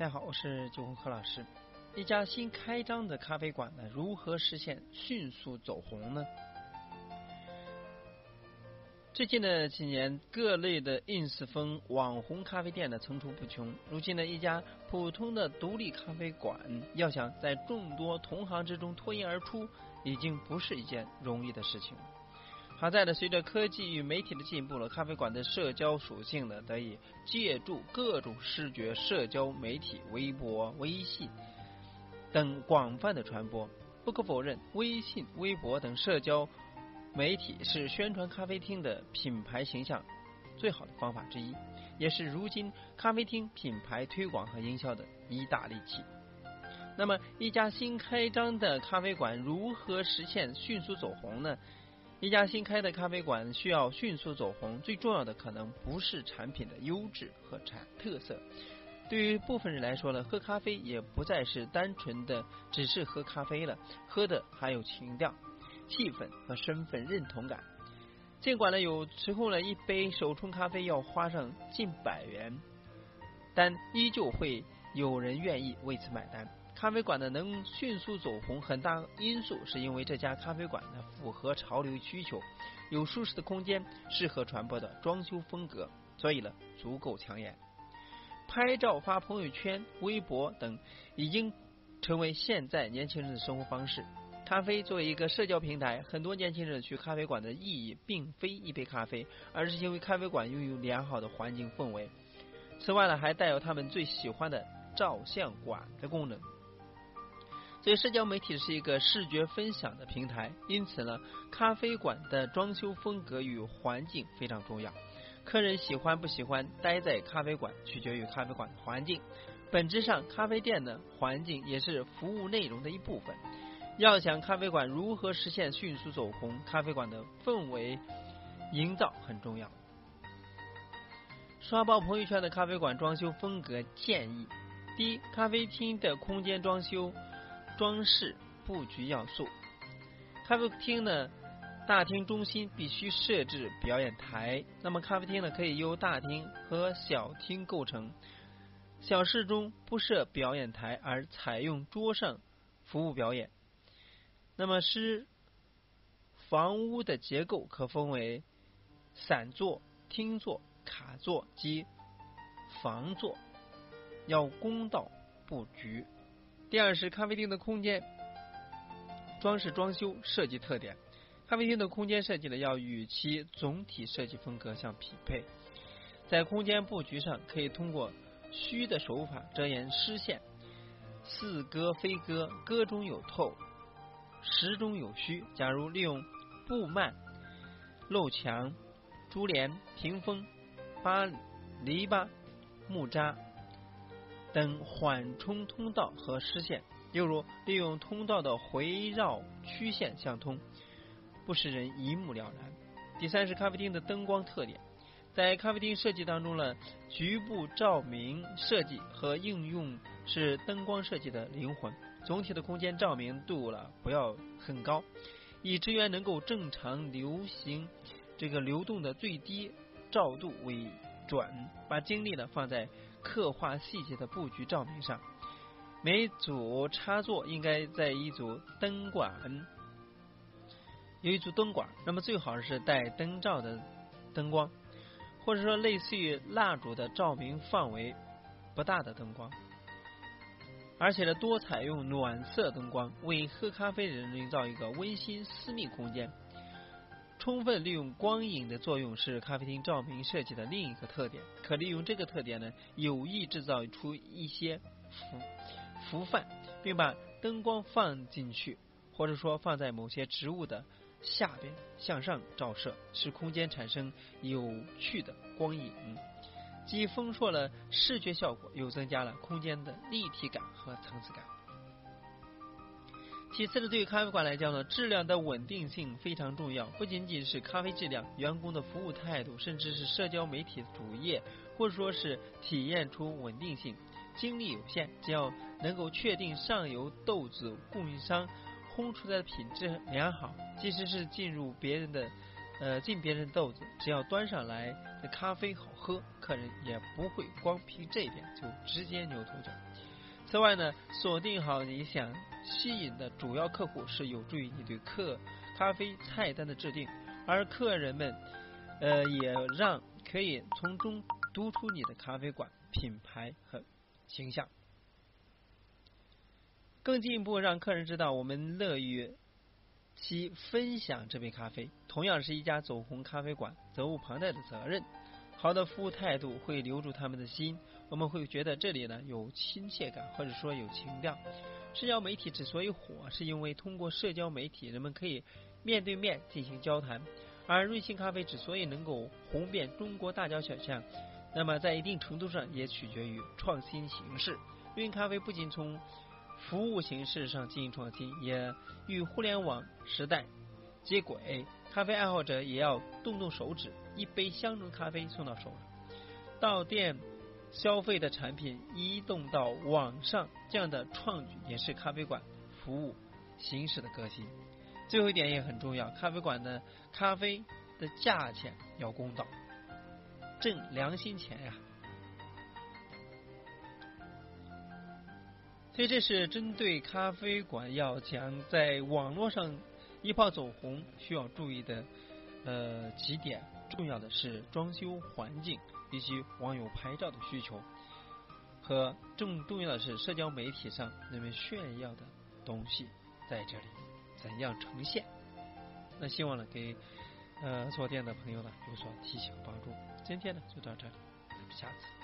大家好，我是九红何老师。一家新开张的咖啡馆呢，如何实现迅速走红呢？最近的几年，各类的 ins 风网红咖啡店呢层出不穷。如今呢，一家普通的独立咖啡馆要想在众多同行之中脱颖而出，已经不是一件容易的事情了。好在呢，随着科技与媒体的进步了，咖啡馆的社交属性呢得以借助各种视觉社交媒体、微博、微信等广泛的传播。不可否认，微信、微博等社交媒体是宣传咖啡厅的品牌形象最好的方法之一，也是如今咖啡厅品牌推广和营销的一大利器。那么，一家新开张的咖啡馆如何实现迅速走红呢？一家新开的咖啡馆需要迅速走红，最重要的可能不是产品的优质和产特色。对于部分人来说呢，喝咖啡也不再是单纯的只是喝咖啡了，喝的还有情调、气氛和身份认同感。尽管呢，有时候呢，一杯手冲咖啡要花上近百元，但依旧会有人愿意为此买单。咖啡馆呢能迅速走红，很大因素是因为这家咖啡馆呢符合潮流需求，有舒适的空间，适合传播的装修风格，所以呢足够抢眼。拍照发朋友圈、微博等已经成为现在年轻人的生活方式。咖啡作为一个社交平台，很多年轻人去咖啡馆的意义并非一杯咖啡，而是因为咖啡馆拥有良好的环境氛围。此外呢，还带有他们最喜欢的照相馆的功能。所以，社交媒体是一个视觉分享的平台，因此呢，咖啡馆的装修风格与环境非常重要。客人喜欢不喜欢待在咖啡馆，取决于咖啡馆的环境。本质上，咖啡店的环境也是服务内容的一部分。要想咖啡馆如何实现迅速走红，咖啡馆的氛围营造很重要。刷爆朋友圈的咖啡馆装修风格建议：第一，咖啡厅的空间装修。装饰布局要素，咖啡厅呢，大厅中心必须设置表演台。那么咖啡厅呢，可以由大厅和小厅构成。小室中不设表演台，而采用桌上服务表演。那么是房屋的结构可分为散座、厅座、卡座及房座，要公道布局。第二是咖啡厅的空间装饰装修设计特点，咖啡厅的空间设计呢要与其总体设计风格相匹配，在空间布局上可以通过虚的手法遮掩视线，似歌非歌，歌中有透，实中有虚。假如利用布幔、漏墙、珠帘、屏风、八篱笆、木栅。等缓冲通道和视线，又如利用通道的回绕曲线相通，不使人一目了然。第三是咖啡厅的灯光特点，在咖啡厅设计当中呢，局部照明设计和应用是灯光设计的灵魂。总体的空间照明度了不要很高，以支援能够正常流行这个流动的最低照度为准，把精力呢放在。刻画细节的布局照明上，每组插座应该在一组灯管，有一组灯管，那么最好是带灯罩的灯光，或者说类似于蜡烛的照明范围不大的灯光，而且呢多采用暖色灯光，为喝咖啡的人营造一个温馨私密空间。充分利用光影的作用是咖啡厅照明设计的另一个特点。可利用这个特点呢，有意制造出一些浮浮泛，并把灯光放进去，或者说放在某些植物的下边向上照射，使空间产生有趣的光影，既丰硕了视觉效果，又增加了空间的立体感和层次感。其次呢，对于咖啡馆来讲呢，质量的稳定性非常重要。不仅仅是咖啡质量，员工的服务态度，甚至是社交媒体主页，或者说是体验出稳定性。精力有限，只要能够确定上游豆子供应商烘出来的品质良好，即使是进入别人的呃进别人豆子，只要端上来的咖啡好喝，客人也不会光凭这一点就直接扭头走。此外呢，锁定好你想吸引的主要客户是有助于你对客咖啡菜单的制定，而客人们呃也让可以从中读出你的咖啡馆品牌和形象。更进一步让客人知道我们乐于其分享这杯咖啡，同样是一家走红咖啡馆，责无旁贷的责任。好的服务态度会留住他们的心，我们会觉得这里呢有亲切感，或者说有情调。社交媒体之所以火，是因为通过社交媒体，人们可以面对面进行交谈。而瑞幸咖啡之所以能够红遍中国大街小巷，那么在一定程度上也取决于创新形式。瑞幸咖啡不仅从服务形式上进行创新，也与互联网时代接轨。咖啡爱好者也要动动手指，一杯香浓咖啡送到手。到店消费的产品移动到网上，这样的创举也是咖啡馆服务形式的革新。最后一点也很重要，咖啡馆的咖啡的价钱要公道，挣良心钱呀。所以这是针对咖啡馆要讲在网络上一炮走红需要注意的呃几点，重要的是装修环境以及网友拍照的需求，和更重要的是社交媒体上人们炫耀的东西在这里怎样呈现。那希望呢给呃做店的朋友呢有所提醒帮助。今天呢就到这里，下次。